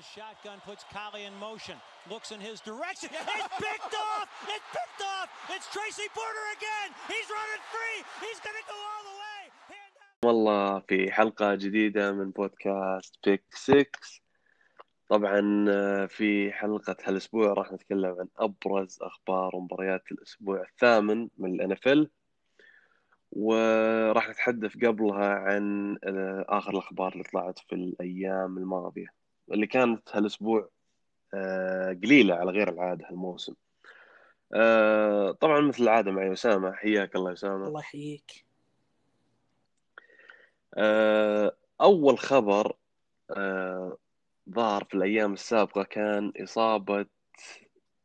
the shotgun, puts Collie in motion, looks in his direction. It's picked off! It's picked off! It's Tracy Porter again! He's running free! He's going to go all the way! والله في حلقة جديدة من بودكاست بيك 6 طبعا آه، في حلقة هالأسبوع راح نتكلم عن أبرز أخبار ومباريات الأسبوع الثامن من ال NFL وراح نتحدث قبلها عن آه، آخر الأخبار اللي طلعت في الأيام الماضية اللي كانت هالأسبوع آه، قليلة على غير العادة هالموسم. آه، طبعا مثل العادة معي أسامة. حياك الله يا أسامة. الله يحييك. آه، أول خبر ظهر في الأيام السابقة كان إصابة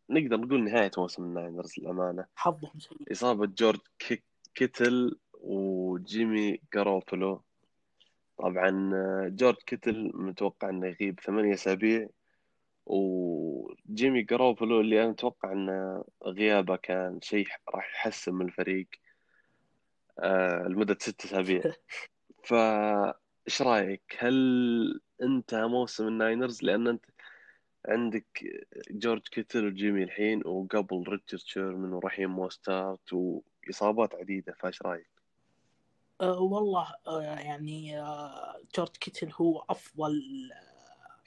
نقدر نقول نهاية موسم الناينرز للأمانة. حظهم سيء. إصابة جورج كي- كيتل وجيمي جاروبولو طبعا جورج كيتل متوقع إنه يغيب ثمانية أسابيع وجيمي جاروبولو اللي أنا أتوقع أن غيابه كان شيء راح يحسن من الفريق آه، لمدة ست أسابيع فإيش رأيك؟ هل انتهى موسم الناينرز؟ لأن أنت عندك جورج كيتل وجيمي الحين وقبل ريتشارد شيرمان ورحيم موستارت وإصابات عديدة فإيش رأيك؟ أه والله أه يعني أه جورج كيتل هو أفضل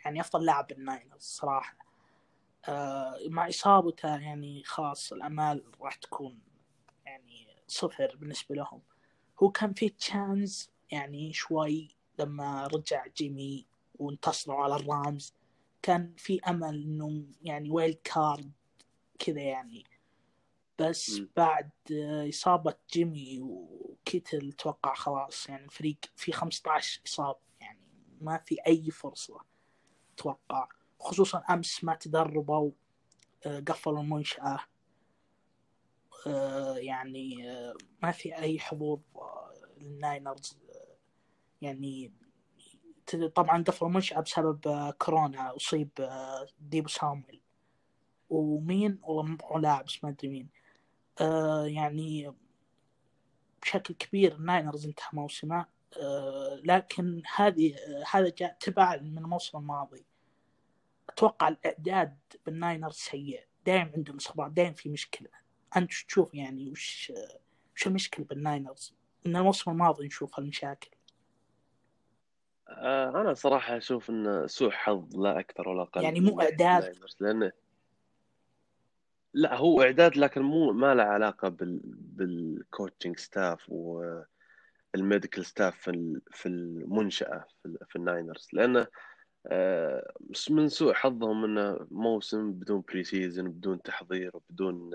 يعني أفضل لاعب بالناينرز صراحة. مع إصابته يعني خلاص الأمال راح تكون يعني صفر بالنسبة لهم. هو كان في chance يعني شوي لما رجع جيمي وانتصروا على الرامز. كان في أمل إنه يعني wild card كذا يعني. بس. بعد آه، إصابة جيمي وكيتل توقع خلاص يعني الفريق في 15 إصابة يعني ما في أي فرصة توقع خصوصا أمس ما تدربوا آه، قفلوا المنشأة آه، يعني آه، ما في أي آه، للناينرز يعني طبعا قفلوا المنشأة بسبب كورونا أصيب ديبو سامويل ومين؟ والله لاعب بس ما أدري مين. يعني بشكل كبير الناينرز انتهى موسمه آه لكن هذه آه هذا جاء تبع من الموسم الماضي. أتوقع الإعداد بالناينرز سيء. دائما عندهم اصابات دائما في مشكلة. أنت شو تشوف يعني؟ وش آه، وش المشكلة بالناينرز؟ من الموسم الماضي نشوف المشاكل آه، أنا صراحة أشوف إنه سوء حظ لا أكثر ولا أقل يعني مو ناحية إعداد. لا هو إعداد لكن مو ما له علاقة بال بال coaching staff وال medical staff في في المنشأة في, في الناينرز. لأنه آه، من سوء حظهم إنه موسم بدون pre-season بدون تحضير بدون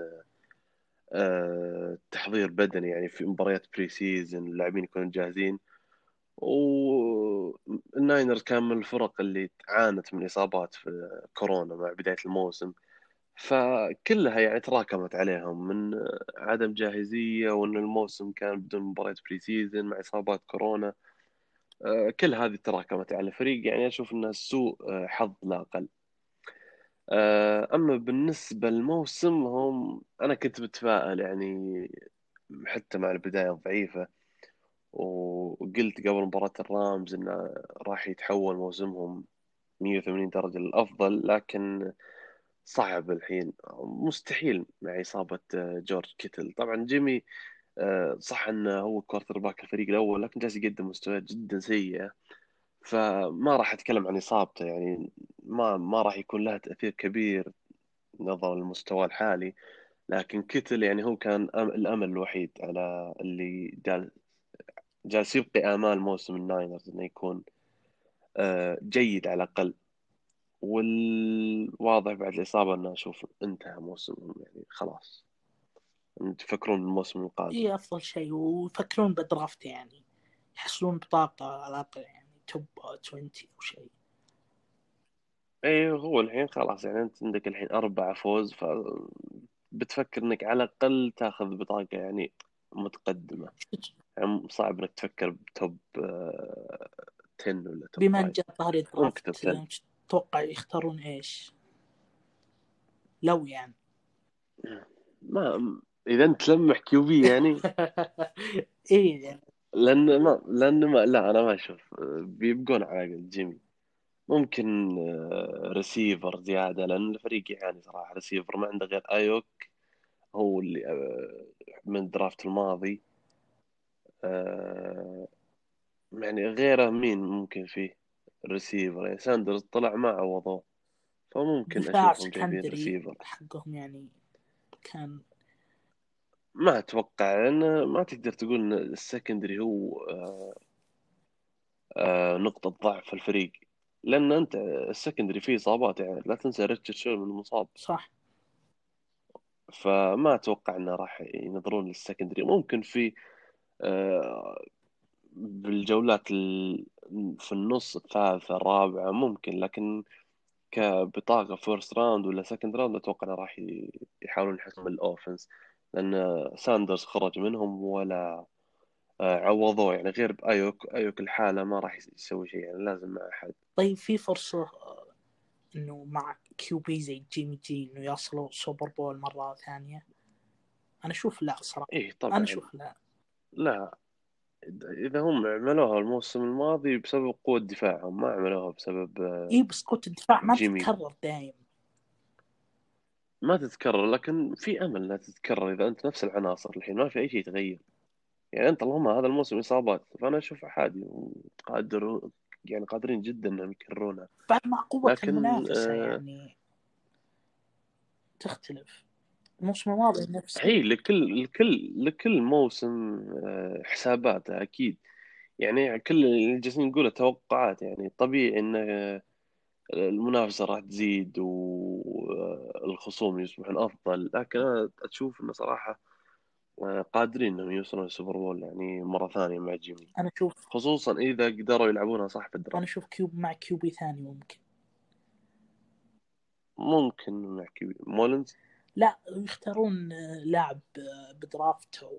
آه، تحضير بدني يعني في مباريات pre-season اللاعبين يكونوا جاهزين. والناينرز كان من الفرق اللي عانت من إصابات في كورونا مع بداية الموسم. فكلها يعني تراكمت عليهم من عدم جاهزية وأن الموسم كان بدون مباريات pre-season مع إصابات كورونا. آه، كل هذه تراكمت على الفريق. يعني أشوف أنها سوء آه، حظ لا أقل آه، أما بالنسبة للموسم هم أنا كنت متفائل يعني حتى مع البداية الضعيفة وقلت قبل مباراة الرامز إنه راح يتحول موسمهم 180 درجة للأفضل لكن صعب الحين. مستحيل مع إصابة آه، جورج كيتل. طبعا جيمي آه، صح إنه هو quarterback الفريق الأول لكن جالس يقدم مستويات جدا سيئة. فما راح أتكلم عن إصابته يعني ما ما راح يكون لها تأثير كبير نظرا للمستوى الحالي. لكن كيتل يعني هو كان الأمل الوحيد على اللي جال جالس يبقي آمال موسم الناينرز إنه يكون آه، جيد على الأقل. والواضح بعد الإصابة أنه أشوف انتهى موسمهم يعني خلاص. تفكرون بالموسم القادم. اي أفضل شيء. ويفكرون ب draft يعني. يحصلون بطاقة على الأقل يعني top 20 أو شيء. إيه هو الحين خلاص يعني أنت عندك الحين أربعة فوز ف بتفكر إنك على الأقل تاخذ بطاقة يعني متقدمة. يعني صعب إنك تفكر بتوب آه، 10 ولا توب بما ان 5 جاء ظهري ممكن توب درافت 10 تتوقع يختارون إيش؟ لو يعني. ما إذا انت تلمح كيوبي يعني. إيه يعني. لأن ما لأن ما لا أنا ما أشوف. بيبقون على جيمي. ممكن ريسيفر زيادة لأن الفريق يعاني صراحة. ريسيفر ما عنده غير أيوك. هو اللي آه، من ال draft الماضي. آه، يعني غيره مين ممكن فيه؟ ريسيفر يعني ساندرز طلع ما عوضوه فممكن أشوفهم جايبين ريسيفر حقهم يعني. كان ما أتوقع لأن ما تقدر تقول إن ال secondary هو آه آه نقطة ضعف الفريق. لأن أنت ال secondary فيه إصابات يعني لا تنسى ريتشارد شيرمان مصاب صح. فما أتوقع إنه راح ينظرون لل secondary. ممكن في آه بالجولات في النص الثالثة الرابعة ممكن لكن كبطاقة first round ولا second round أتوقع أنه راح يحاولون يحسنون ال offense لأن ساندرز خرج منهم ولا آه، عوضوه. يعني غير بأيوك أيوك الحالة ما راح يسوي شيء. يعني لازم مع أحد طيب في فرصة آه، إنه مع QB زي جيمي جي إنه يصلوا Super Bowl مرة ثانية؟ أنا أشوف لا صراحة. إيه طبعا. أنا أشوف لا. لا. إذا هم عملوها الموسم الماضي بسبب قوة دفاعهم ما عملوها بسبب اي بس قوة الدفاع ما جيمي. تتكرر دايم. ما تتكرر لكن في أمل إنها تتكرر إذا أنت نفس العناصر الحين ما في أي شيء يتغير. يعني أنت اللهم هذا الموسم إصابات فأنا أشوف عادي وقادر يعني قادرين جدا إنهم يكررونها. بعد مع قوة لكن المنافسة آه يعني تختلف. الموسم الماضي نفسه. هي لكل لكل لكل موسم آه، حساباته أكيد. يعني كل اللي جالسين نقوله توقعات يعني طبيعي إن آه، المنافسة راح تزيد والخصوم يصبحون أفضل. لكن أنا أشوف إنه صراحة آه، قادرين إنهم يوصلون ال Super Bowl يعني مرة ثانية مع جيمي. أنا أشوف خصوصا إذا قدروا يلعبونها صح في ال draft أنا أشوف QB مع QB ثاني ممكن. ممكن مع QB. مولنز؟ لا يختارون لاعب ب draft و...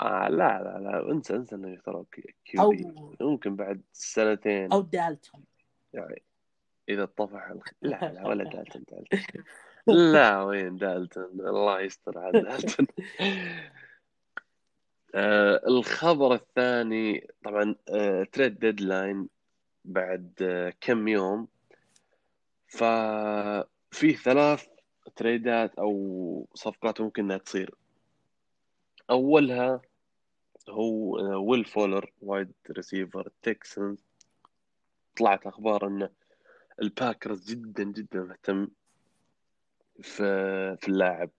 آه لا لا لا انسى انسى انه يختارون QB. ممكن بعد سنتين. أو دالتون. يعني إذا طفح الخ... لا لا ولا دالتون دالتون. لا وين دالتون؟ الله يستر على دالتون. آه الخبر الثاني طبعا آه trade deadline بعد آه كم يوم. ففي ثلاث trade ات أو صفقات ممكن إنها تصير. أولها هو ويل فولر wide receiver التكسنز طلعت أخبار إن الباكرز جدا جدا مهتم في في اللاعب.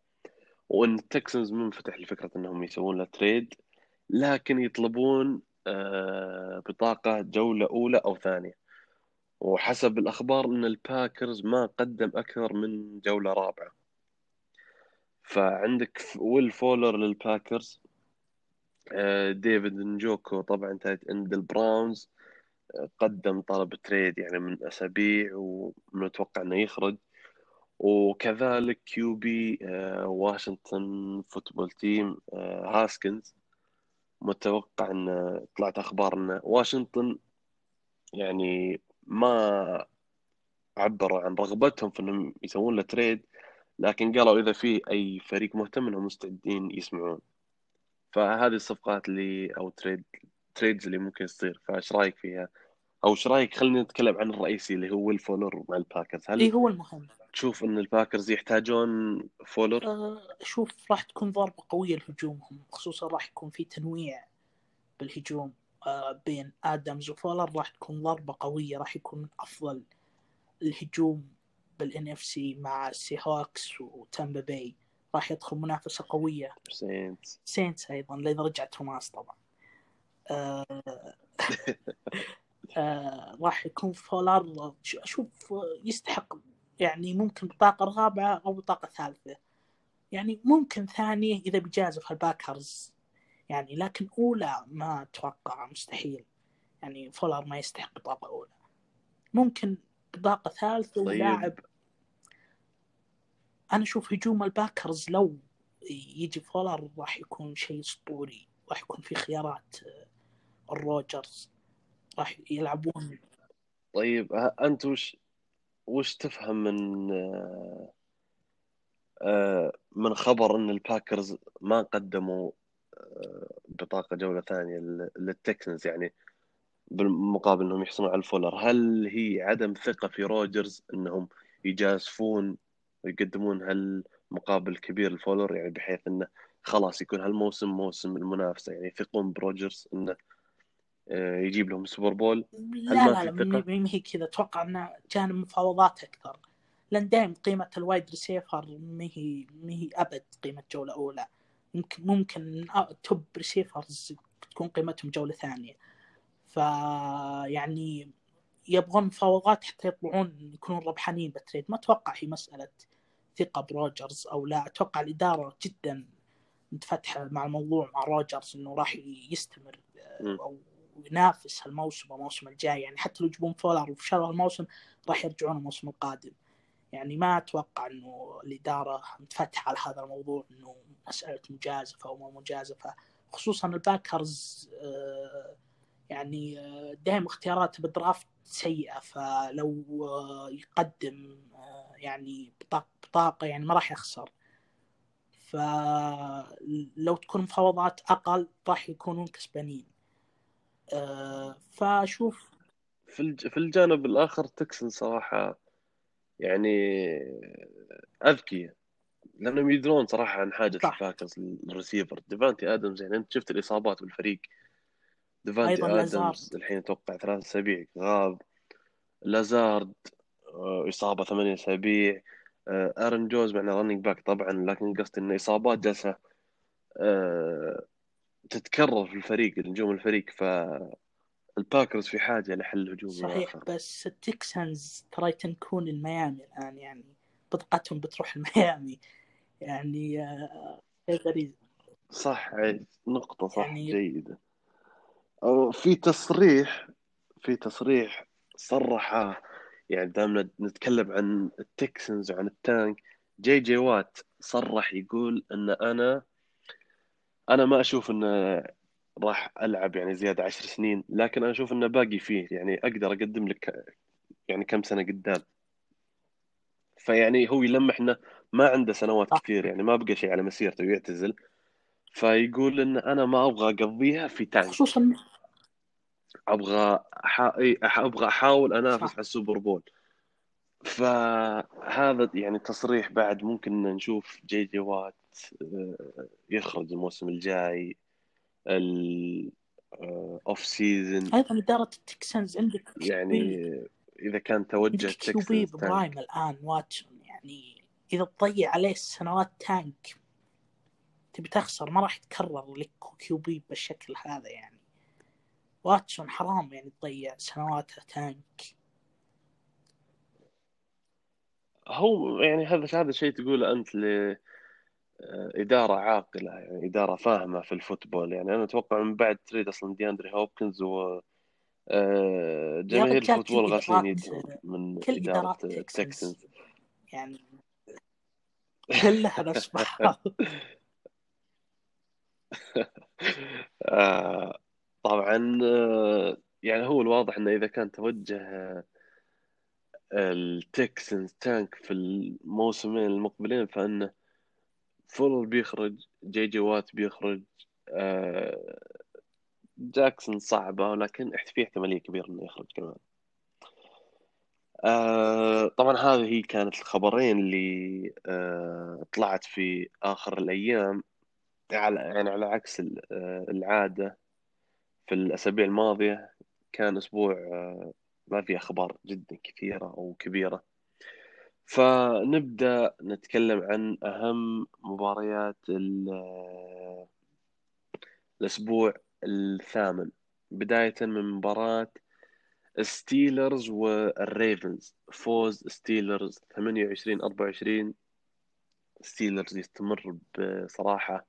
وإن التكسنز منفتح لفكرة إنهم يسوون له trade لكن يطلبون آه، بطاقة جولة أولى أو ثانية. وحسب الأخبار أن الباكرز ما قدم أكثر من جولة رابعة. فعندك ويل فولر للباكرز آه، ديفيد نجوكو طبعا tight end البراونز آه، قدم طلب trade يعني من أسابيع ومتوقع أنه يخرج. وكذلك QB آه، واشنطن Football Team هاسكنز. متوقع أن طلعت أخبار أن واشنطن يعني ما عبروا عن رغبتهم في إنهم يسوون له trade لكن قالوا إذا في أي فريق مهتم انهم مستعدين يسمعون. فهذه الصفقات اللي أو trade trades اللي ممكن تصير. فإيش رأيك فيها؟ أو إيش رأيك؟ خلينا نتكلم عن الرئيسي اللي هو ويل فولر مع الباكرز. هل إيه هو المهم. تشوف إن الباكرز يحتاجون فولر؟ أه شوف راح تكون ضربة قوية لهجومهم خصوصا راح يكون في تنويع بالهجوم. بين آدمز. وفولر راح تكون ضربة قوية راح يكون من أفضل الهجوم بال NFC مع سي هوكس وتامبا باي راح يدخل منافسة قوية. سينتس سينتس أيضا لأن رجع توماس طبعا. آه آه راح يكون فولر أشوف يستحق يعني ممكن بطاقة رابعة أو بطاقة ثالثة. يعني ممكن ثانية إذا بيجازف الباكرز يعني لكن أولى ما أتوقع مستحيل. يعني فولر ما يستحق بطاقة أولى. ممكن بطاقة ثالثة طيب. ولاعب. أنا أشوف هجوم الباكرز لو يجي فولر راح يكون شيء أسطوري. راح يكون في خيارات آه، الروجرز. راح يلعبون. طيب أنت وش وش تفهم من آه، آه، من خبر إن الباكرز ما قدموا بطاقة جولة ثانية للتكسنز يعني بالمقابل إنهم يحصلون على الفولر. هل هي عدم ثقة في روجرز إنهم يجازفون ويقدمون هالمقابل كبير الفولر؟ يعني بحيث إنه خلاص يكون هالموسم موسم المنافسة يعني يثقون بروجرز إنه آه، يجيب لهم Super Bowl؟ لا لا لا ما هي كذا. أتوقع إنه جانب مفاوضات أكثر. لأن دائما قيمة ال wide receiver ما هي ما هي أبد قيمة جولة أولى. ممكن ممكن top receivers تكون قيمتهم جولة ثانية. فيعني يبغون مفاوضات حتى يطلعون يكونون ربحانين بال trade ما أتوقع هي مسألة ثقة بروجرز أو لا. أتوقع الإدارة جدا متفتحة مع الموضوع مع روجرز إنه راح يستمر أو ينافس هالموسم والموسم الجاي. يعني حتى لو يجيبون فولر وفشلوا هالموسم راح يرجعون الموسم القادم. يعني ما أتوقع إنه الإدارة متفتحة على هذا الموضوع إنه مسألة مجازفة أو ما مجازفة. خصوصا الباكرز آه، يعني آه، دائما اختيارات بال draft سيئة. فلو آه، يقدم يعني بطاقة يعني ما راح يخسر. فلو تكون مفاوضات أقل راح يكونون كسبانين. فأشوف في الجانب الآخر تكسن صراحة يعني اذكياء لأنهم يدرون صراحة عن حاجة الباكرز الريسيفر ديفانتي آدمز يعني أنت شفت الإصابات بالفريق. ديفانتي آدمز الحين أتوقع ثلاث أسابيع غاب. لازارد آه، إصابة ثمانية أسابيع. آه، آرون جونز مع running back طبعا لكن قصدي ان إصابات جالسه آه، تتكرر في الفريق نجوم الفريق. ف الباكرز في حاجة لحل هجوم صحيح آخر. بس التكسانز ترى يتنكون لميامي الآن يعني بطاقتهم بتروح لميامي يعني شيء غريب. صح نقطة صح يعني... جيدة. أو في تصريح في تصريح صرح يعني دامنا نتكلم عن التكسنز وعن ال tank جي جي وات صرح يقول إن أنا أنا ما أشوف إن راح ألعب يعني زيادة عشر سنين لكن أنا أشوف إنه باقي فيه يعني أقدر أقدم لك يعني كم سنة قدام. فيعني هو يلمح إنه ما عنده سنوات كثير يعني ما بقى شيء على مسيرته ويعتزل. فيقول إن أنا ما أبغى أقضيها في tank خصوصا أبغى أحا... أبغى أحاول أنافس على السوبر بول. فهذا يعني تصريح بعد ممكن نشوف جي جي وات آه، يخرج الموسم الجاي. ال off season أيضا إدارة التكسنز عندك يعني إذا كان توجه QB prime الآن واتسون يعني إذا تضيع عليه سنوات tank تبي تخسر ما راح يتكرر لك QB بالشكل هذا يعني. واتسون حرام يعني تضيع سنواته tank هو يعني هذا هذا شيء تقوله أنت ل إدارة عاقلة يعني إدارة فاهمة في ال football. يعني أنا أتوقع من بعد تريد أصلا دياندري هوبكنز و آه، جماهير ال football غاسلين يدهم من كل إدارات التكسنز يعني كلها الاصبح آه، طبعا آه، يعني هو الواضح إنه إذا كان توجه التكسنز tank في الموسمين المقبلين فإنه فولر بيخرج جي جي وات بيخرج آه جاكسون صعبة ولكن في احتمالية كبيرة إنه يخرج كمان. آه طبعا هذه هي كانت الخبرين اللي آه طلعت في آخر الأيام على يعني على عكس العادة في الأسابيع الماضية. كان أسبوع آه ما في أخبار جدا كثيرة أو كبيرة. فنبدأ نتكلم عن أهم مباريات الأسبوع الثامن بداية من مباراة ستيلرز والريفنز فوز ستيلرز 28 24 ستيلرز يستمر بصراحة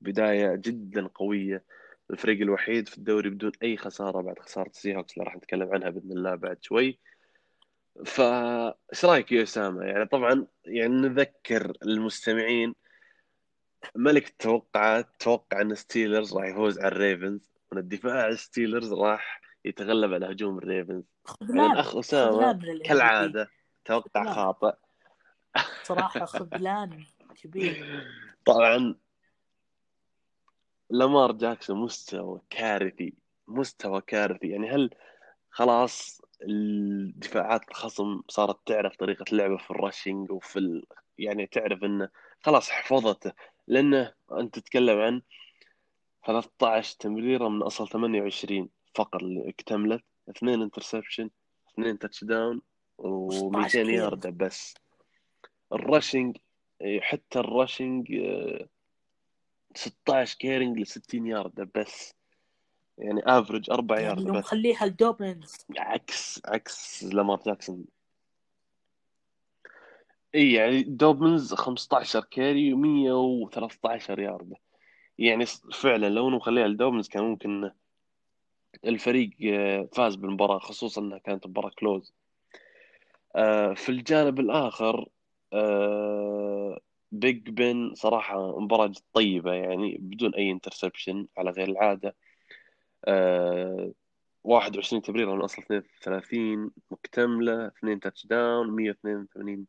بداية جدا قوية. الفريق الوحيد في الدوري بدون أي خسارة بعد خسارة السي هوكس اللي راح نتكلم عنها بإذن الله بعد شوي. فايش رأيك يا أسامة؟ يعني طبعا يعني نذكر المستمعين ملك التوقعات توقع إن ستيلرز راح يفوز على الريفنز وإن الدفاع ستيلرز راح يتغلب على هجوم الريفنز يعني الاخ أسامة كالعادة توقع خاطئ. صراحة خذلان كبير. طبعا لامار جاكسون مستوى كارثي مستوى كارثي. يعني هل خلاص الدفاعات الخصم صارت تعرف طريقة اللعبة في ال rushing وفي ال... يعني تعرف إنه خلاص حفظته لأنه أنت تتكلم عن 13 تمريرة من أصل 28 فقط اللي اكتملت اثنين interception اثنين touchdown و200 يارده بس. ال rushing حتى ال rushing 16 carrying ل 60 يارده بس. يعني average أربع يعني لو بس. مخليها لدوبنز عكس عكس لامار جاكسون. إي يعني دوبنز 15 carry و113 يارده يعني فعلا لو إنه مخليها لدوبنز كان ممكن الفريق آه، فاز بالمباراة خصوصا إنها كانت مباراة close آه، في الجانب الآخر آه، بيج بن صراحة مباراة طيبة يعني بدون أي interception على غير العادة 21 تمريرة من أصل 32 مكتملة 2 touchdown 182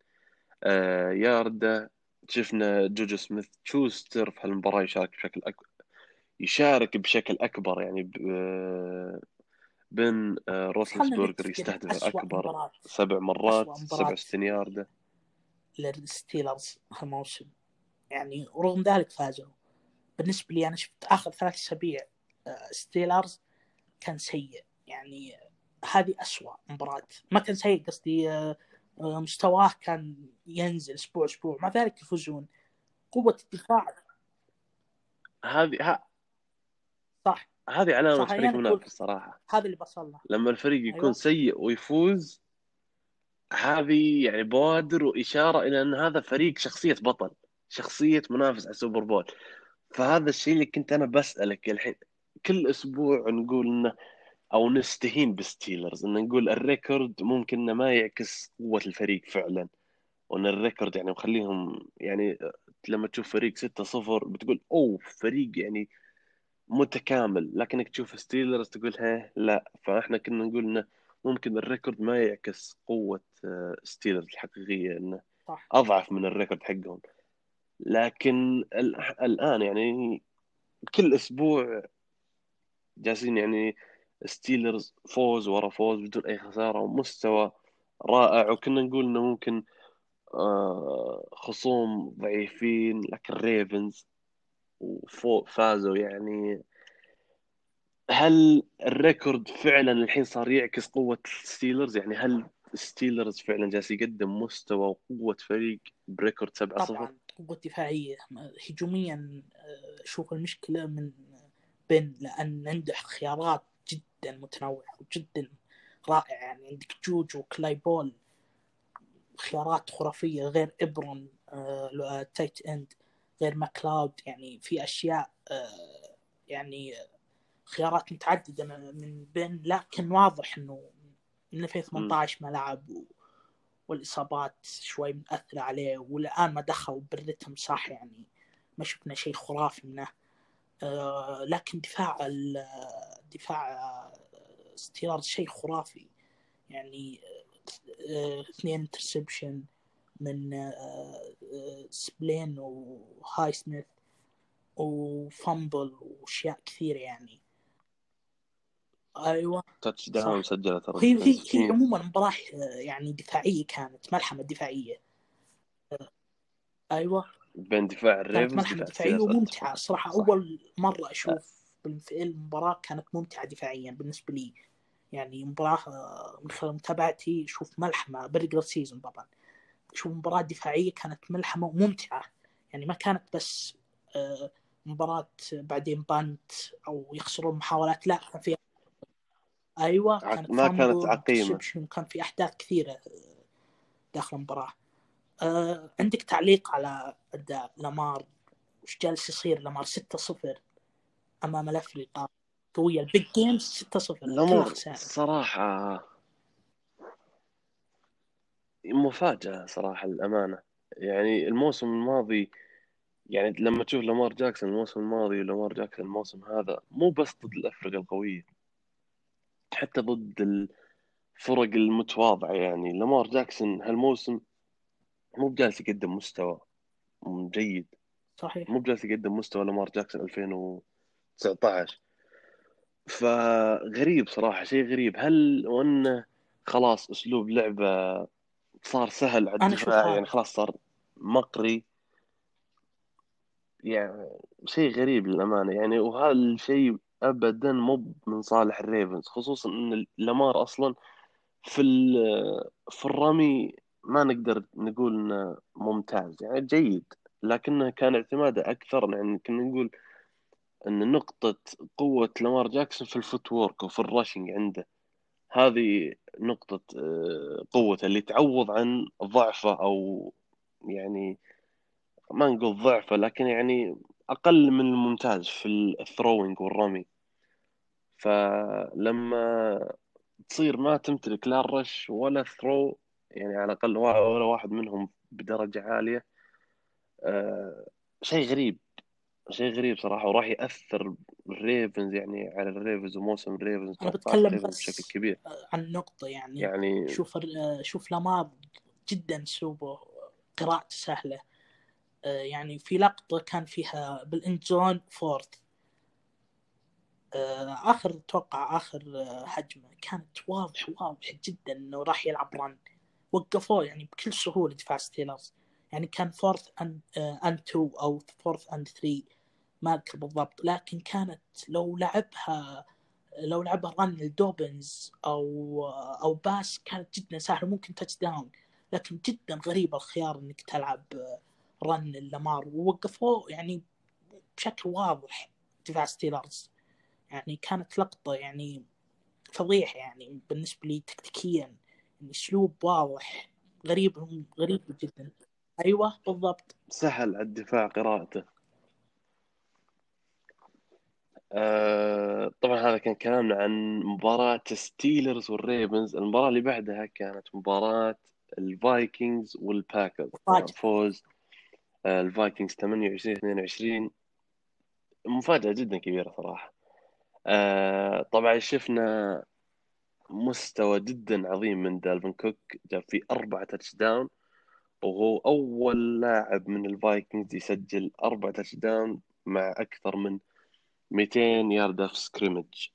ياردة شفنا جوجو سميث تشوستر في هالمباراة يشارك بشكل أكبر يشارك بشكل أكبر يعني بن روثلسبرجر يستهدف الأكبر سبع مرات 67 ياردة للستيلرز هالموسم. يعني ورغم ذلك فازوا. بالنسبة لي أنا شفت آخر ثلاث أسابيع ستيلرز كان سيء. يعني هذه أسوأ مباراة. ما كان سيء قصدي مستواه كان ينزل أسبوع أسبوع. مع ذلك يفوزون. قوة الدفاع. هذه ها صح. هذه علامة صح فريق منافس صراحة. هذا اللي بصل له. لما الفريق يكون أيوة. سيء ويفوز هذه يعني بوادر وإشارة إلى أن هذا فريق شخصية بطل شخصية منافس على السوبر بول. فهذا الشيء اللي كنت أنا بسألك الحين. كل أسبوع نقول انه أو نستهين بالستيلرز إن نقول ال record ممكن إنه ما يعكس قوة الفريق فعلا. وإن ال record يعني مخليهم يعني لما تشوف فريق 6-0 بتقول أوه فريق يعني متكامل. لكنك تشوف ستيلرز تقول ها لا. فإحنا كنا نقول إنه ممكن ال record ما يعكس قوة ستيلرز الحقيقية إنه صح. أضعف من ال record حقهم. لكن الآن يعني كل أسبوع جالسين يعني ستيلرز فوز ورا فوز بدون أي خسارة ومستوى رائع وكنا نقول إنه ممكن آه، خصوم ضعيفين لكن ريفنز وفوق فازوا يعني. هل ال record فعلا الحين صار يعكس قوة الستيلرز يعني هل الستيلرز فعلا جالس يقدم مستوى وقوة فريق ب record 7 0 طبعا قوة دفاعية. هجوميا آه، شوف المشكلة من بن لأن عنده خيارات جدا متنوع وجدا رائع يعني عندك جوجو وكلايبول خيارات خرافية غير إبرون آه tight end غير ماكلاود. يعني في أشياء آه يعني خيارات متعددة من بين لكن واضح إنه من 2018 ما لعب و... والإصابات شوي مأثرة عليه والآن ما دخل بالرتم صح. يعني ما شفنا شيء خرافي منه. آه لكن دفاع دفاع ستيلرز شيء خرافي. يعني آه، اثنين interception من آه، آه، سبلين وهايسميث و fumble وأشياء كثيره يعني. أيوه. touchdown سجلت هي هي, هي عموما مباراة يعني دفاعية كانت ملحمة دفاعية. أيوه. بين دفاع ال Ravens ملحمه دفاعية وممتعة صراحة. أول مرة أشوف المباراة كانت ممتعة دفاعيا بالنسبة لي. يعني مباراة من خلال متابعتي شوف ملحمة regular season طبعا. شوف مباراة دفاعية كانت ملحمة وممتعة. يعني ما كانت بس آه، مباراة بعدين بانت أو يخسرون محاولات لا كان في أيوة كانت ما كانت عقيمة. كان في أحداث كثيرة آه، داخل المباراة. آه، عندك تعليق على أداء لامار؟ وش جالس يصير لامار؟ 6-0 أمام الافريقيا قويه البيج جيمز 6 0 الأمور صراحة مفاجأة صراحة الأمانة. يعني الموسم الماضي يعني لما تشوف لامار جاكسون الموسم الماضي ولامار جاكسون الموسم هذا مو بس ضد الافرقه القوية حتى ضد الفرق المتواضعة. يعني لامار جاكسون هالموسم مو بجالس يقدم مستوى. جيد. صحيح. مو بجالس يقدم مستوى لامار جاكسون 2000 و 19 فغريب صراحة شيء غريب. هل وانه خلاص أسلوب لعبة صار سهل على الدفاع؟ يعني خلاص صار مقري. يعني شيء غريب للأمانة. يعني وهذا الشيء أبدا مو من صالح الريفنز خصوصا أن لامار أصلا في في الرمي ما نقدر نقول إنه ممتاز يعني جيد لكنه كان اعتماده أكثر يعني كنا نقول إن نقطة قوة لامار جاكسون في ال footwork وفي ال rushing عنده. هذه نقطة آه، قوته اللي تعوض عن ضعفه أو يعني ما نقول ضعفه لكن يعني أقل من الممتاز في ال throwing والرمي. فلما تصير ما تمتلك لا ال rush ولا throw يعني على الأقل ولا واحد منهم بدرجة عالية أه شيء غريب شيء غريب صراحة وراح يأثر الريفنز يعني على الريفنز وموسم الريفنز أنا بتكلم بس بشكل كبير. عن نقطة يعني, يعني شوف شوف لامار جدا اسلوبه قراءته سهلة آه، يعني في لقطة كان فيها بال end zone fourth آه، آخر أتوقع آخر آه، هجمة كانت واضح واضح جدا إنه راح يلعب run وقفوه يعني بكل سهولة دفاع ستيلرز. يعني كان fourth and and 2 أو fourth and 3 ما أذكر بالضبط. لكن كانت لو لعبها لو لعبها run لدوبنز أو أو pass كانت جدا سهلة ممكن touchdown لكن جدا غريب الخيار إنك تلعب run لامار ووقفوه يعني بشكل واضح دفاع ستيلرز. يعني كانت لقطة يعني فضيحة يعني بالنسبة لي تكتيكيا. اسلوب واضح. غريب غريب جدا. أيوه بالضبط. سهل على الدفاع قراءته. آه طبعا هذا كان كلامنا عن مباراة ستيلرز والريفنز المباراة اللي بعدها كانت مباراة الفايكنجز والباكرز فوز الفايكنجز 28 22 مفاجأة جدا كبيرة صراحة. آه طبعا شفنا مستوى جدا عظيم من دالفن كوك جاب فيه أربعة touchdown وهو أول لاعب من الفايكنجز يسجل أربعة touchdown مع أكثر من 200 يارد في scrimmage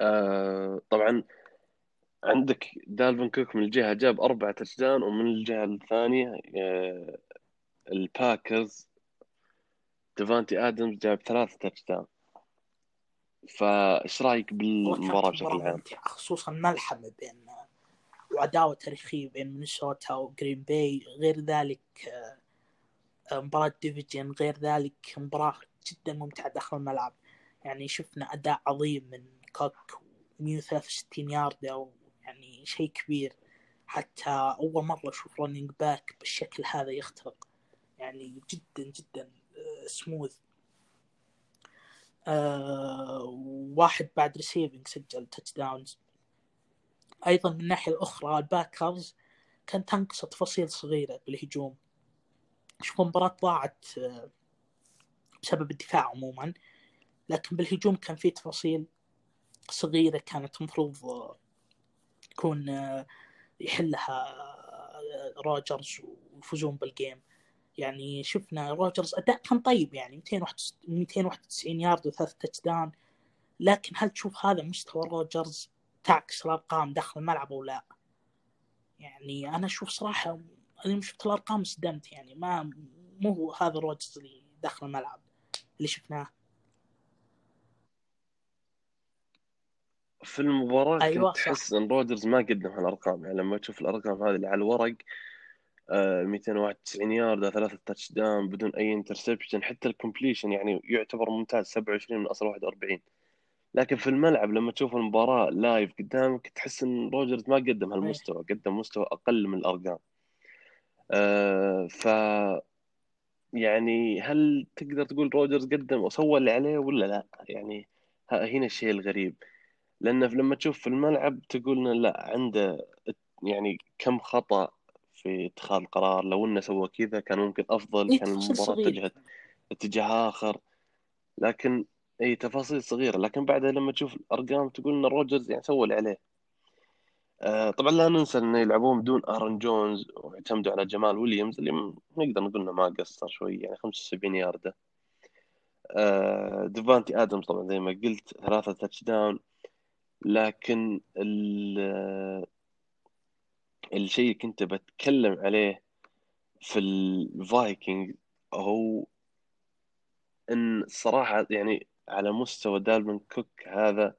آه طبعا عندك دالفن كوك من الجهة جاب أربعة touchdown ومن الجهة الثانية آه الباكرز ديفانتي آدمز جاب ثلاثة touchdown فإيش رأيك بالمباراة بشكل عام؟ خصوصا ملحمة بين وعداوه تاريخيه بين مينيسوتا وجرين باي غير ذلك آه، مباراة division غير ذلك مباراة جدا ممتعة داخل الملعب. يعني شفنا أداء عظيم من كوك 163 يارد أو يعني شيء كبير. حتى أول مرة أشوف running back بالشكل هذا يخترق. يعني جدا جدا سموث آه، واحد بعد receiving سجل touchdowns أيضا من الناحية الأخرى الباكرز كان تنقص تفاصيل صغيرة بالهجوم. شوف المباراة ضاعت آه، بسبب الدفاع عموما لكن بالهجوم كان في تفاصيل صغيرة كانت المفروض آه، تكون آه، يحلها روجرز ويفوزون بال game يعني شفنا روجرز أداء كان طيب يعني 291 يارد وثلاث touchdown لكن هل تشوف هذا مستوى روجرز تعكس الأرقام داخل الملعب أو لا؟ يعني أنا أشوف صراحة أنا شفت الأرقام صدمت يعني ما مو هو هذا روجرز اللي داخل الملعب اللي شفناه. في المباراة أيوة كنت تحس إن روجرز ما قدم هالأرقام يعني لما تشوف الأرقام هذه اللي على الورق 291 يارد ثلاثة touchdown بدون أي interception حتى ال completion يعني يعتبر ممتاز 27 من أصل 41 لكن في الملعب لما تشوف المباراة live قدامك تحس إن روجرز ما قدم هالمستوى قدم مستوى أقل من الأرقام. أه ف يعني هل تقدر تقول روجرز قدم وسوى اللي عليه ولا لا؟ يعني هنا الشيء الغريب. لأنه لما تشوف في الملعب تقول لا عنده يعني كم خطأ في اتخاذ القرار لو إنه سوى كذا كان ممكن أفضل إيه، كان المباراة اتجهت اتجاه آخر. لكن اي تفاصيل صغيرة. لكن بعدها لما تشوف الأرقام تقول إن روجرز يعني سوى اللي عليه. آه طبعا لا ننسى انه يلعبون بدون آرن جونز واعتمدوا على جمال ويليامز اللي نقدر نقول إنه ما قصر شوي يعني 75 ياردة. آه، ديفانتي آدمز طبعا زي ما قلت ثلاثة touchdown لكن ال- الشيء اللي كنت بتكلم عليه في الفايكنج هو إن الصراحة يعني على مستوى دالفن كوك هذا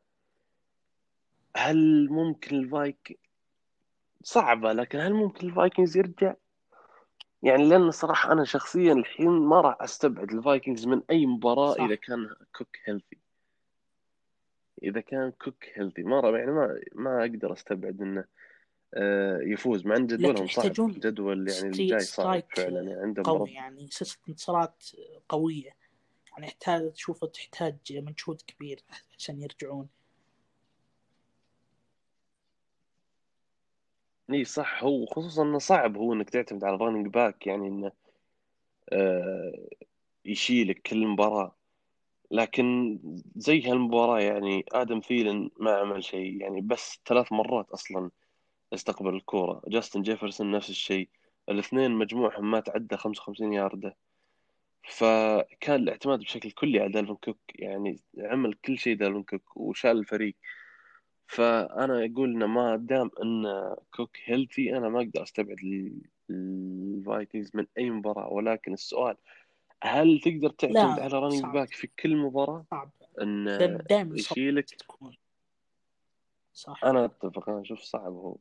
هل ممكن الفايك صعبة لكن هل ممكن الفايكنجز يرجع؟ يعني لأن الصراحة أنا شخصيا الحين ما راح أستبعد الفايكنجز من أي مباراة صح. إذا كان كوك healthy إذا كان كوك healthy ما راح يعني ما ما أقدر أستبعد إنه آه، يفوز مع إن جدولهم صعب جدول يعني الجاي صعب فعلا يعني عندهم قوي يعني سلسلة انتصارات قوية. يعني يحتاج تشوفه تحتاج مجهود كبير عشان يرجعون. إي صح هو خصوصا إنه صعب هو إنك تعتمد على ال running back يعني إنه آه، يشيلك كل مباراة. لكن زي هالمباراة يعني آدم ثيلن ما عمل شيء يعني بس ثلاث مرات أصلا استقبل الكورة. جاستن جيفرسون نفس الشيء. الاثنين مجموعهم ما تعدى 55 ياردة. فكان الاعتماد بشكل كلي على دالفن كوك. يعني عمل كل شيء دالفن كوك وشال الفريق. فأنا أقول إنه ما دام إن كوك healthy أنا ما أقدر أستبعد ال- الفايكنجز من أي مباراة. ولكن السؤال هل تقدر تعتمد على صعب. back في كل مباراة؟ صعب. دائما يشيلك؟ صح. أنا أتفق. أنا أشوف صعب هو.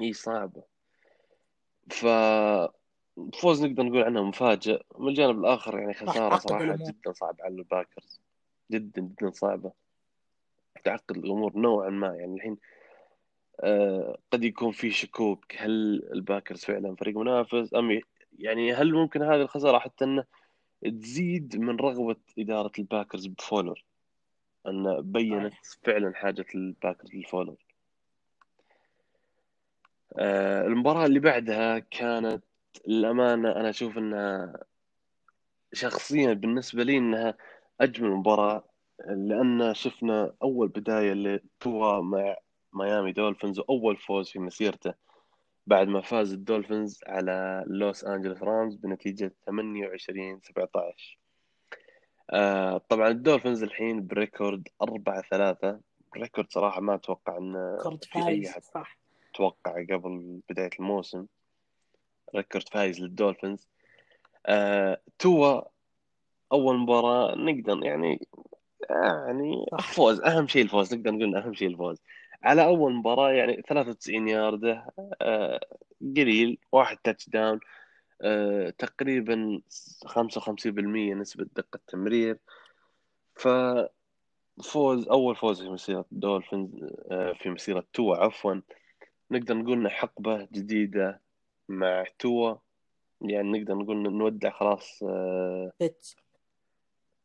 هي صعبة. ف فوز نقدر نقول عنه مفاجئ من الجانب الآخر يعني خسارة صراحة الأمور. جدا صعبة على الباكرز. جدا جدا صعبة. تعقد الأمور نوعا ما. يعني الحين آه قد يكون في شكوك. هل الباكرز فعلا فريق منافس؟ أم ي- يعني هل ممكن هذه الخسارة حتى إنه تزيد من رغبة إدارة الباكرز بفولر؟ أن بينت فعلا حاجة الباكرز للفولر. المباراة اللي بعدها كانت الأمانة أنا أشوف أنها شخصيا بالنسبة لي أنها أجمل مباراة لأن شفنا أول بداية لتوا مع ميامي دولفينز وأول فوز في مسيرته بعد ما فاز الدولفينز على لوس أنجلوس رامز بنتيجة 28 17 آه طبعا الدولفينز الحين ب record 4 3 record صراحة ما أتوقع أن في أي أحد صح. توقع قبل بداية الموسم record فايز للدولفينز. آه توا أول مباراة نقدر يعني يعني. فوز أهم شيء الفوز نقدر نقول أهم شيء الفوز. على أول مباراة يعني 93 ياردة آه قليل واحد touchdown آه تقريبا 55% نسبة دقة تمرير. ففوز أول فوز في مسيرة الدولفينز آه في مسيرة توا عفوا. نقدر نقول إنه حقبة جديدة مع توا. يعني نقدر نقول إن نودع خلاص آه، فيت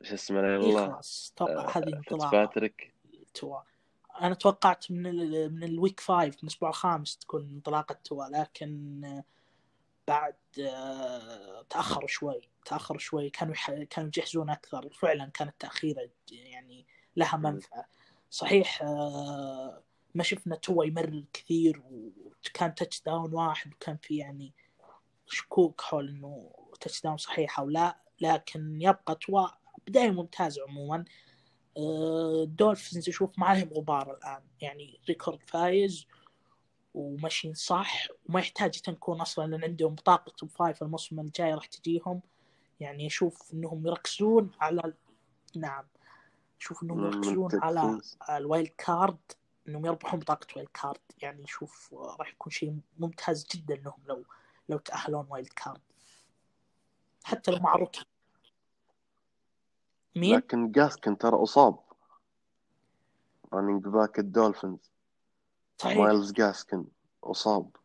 شو اسمه لا اي الله خلاص أتوقع آه، هذه فيتسباتريك توا. أنا توقعت من ال من ال week five من الأسبوع الخامس تكون انطلاقة توا لكن آه، بعد تاخروا شوي تاخروا شوي. كانوا يح... كانوا يجهزون أكثر. فعلا كانت تأخيرة يعني لها منفعة. صحيح ما شفنا توا يمرر كثير وكان touchdown واحد وكان في يعني شكوك حول إنه touchdown صحيح أو لا لكن يبقى توا بداية ممتازه عموما. آه، الدولفينز أشوف ما عليهم غبار الآن. يعني record فايز وماشيين صح وما يحتاج يتنكون أصلا لأن عندهم بطاقة top five الموسم الجاي راح تجيهم. يعني أشوف إنهم يركزون على نعم أشوف إنهم يركزون على. ال wild card انهم يربحون بطاقة wild card. يعني شوف راح يكون شيء ممتاز جدا لهم لو لو تأهلون wild card. حتى لو مع rookie مين؟ لكن جاسكن ترى أصاب. running back الدولفينز. صحيح. مايلز جاسكن أصاب.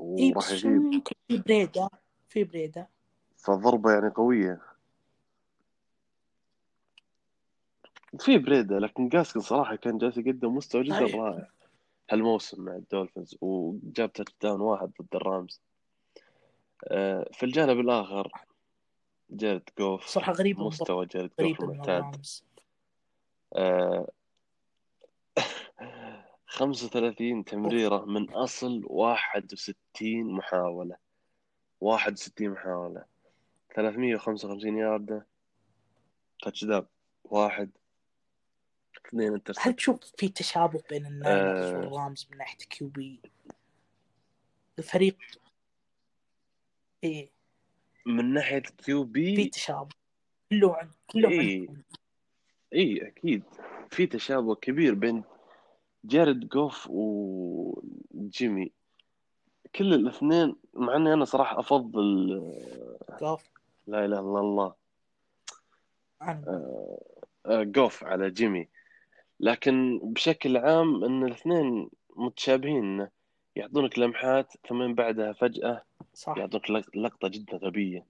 اي وراح ممكن؟ في بريده في بريده فضربة يعني قوية. في بريدة لكن جاسكن صراحة كان جالس يقدم مستوى جدا صحيح. رائع. هالموسم مع الدولفينز وجاب touchdown واحد ضد الرامز. آه، في الجانب الآخر جارد جوف صراحة غريبه مستوى جارد جوف المعتاد. الرامز. آه، 35 تمريرة من أصل 61 محاولة. 61 محاولة. 355 ياردة. touchdown واحد. اثنين intercept. هل تشوف في تشابه بين الناينرز آه. والرامز من ناحية QB الفريق إيه. من ناحية QB تشابه. كله عن كله إيه. عندهم. اي أكيد. في تشابه كبير بين جارد جوف وجيمي كل الاثنين مع إني أنا صراحة أفضل جوف. لا إله إلا الله. أنا آه، جوف على جيمي. لكن بشكل عام إن الاثنين متشابهين يعطونك لمحات ثم بعدها فجأة صح. يعطونك لق- لقطة جدا غبية.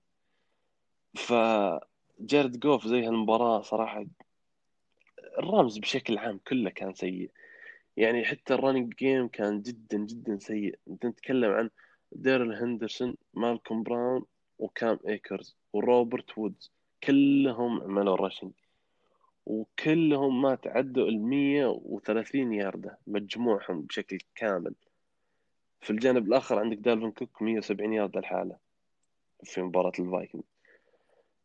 فجارد جوف زي هالمباراة صراحة الرامز بشكل عام كله كان سيء. يعني حتى ال running game كان جدا جدا سيء. أنت تتكلم عن ديرل هندرسون مالكوم براون وكام إيكرز وروبرت وودز كلهم عملوا rushing وكلهم ما تعدوا ال 130 ياردة مجموعهم بشكل كامل. في الجانب الآخر عندك دالفين كوك 170 ياردة لحاله في مباراة الفايكنج.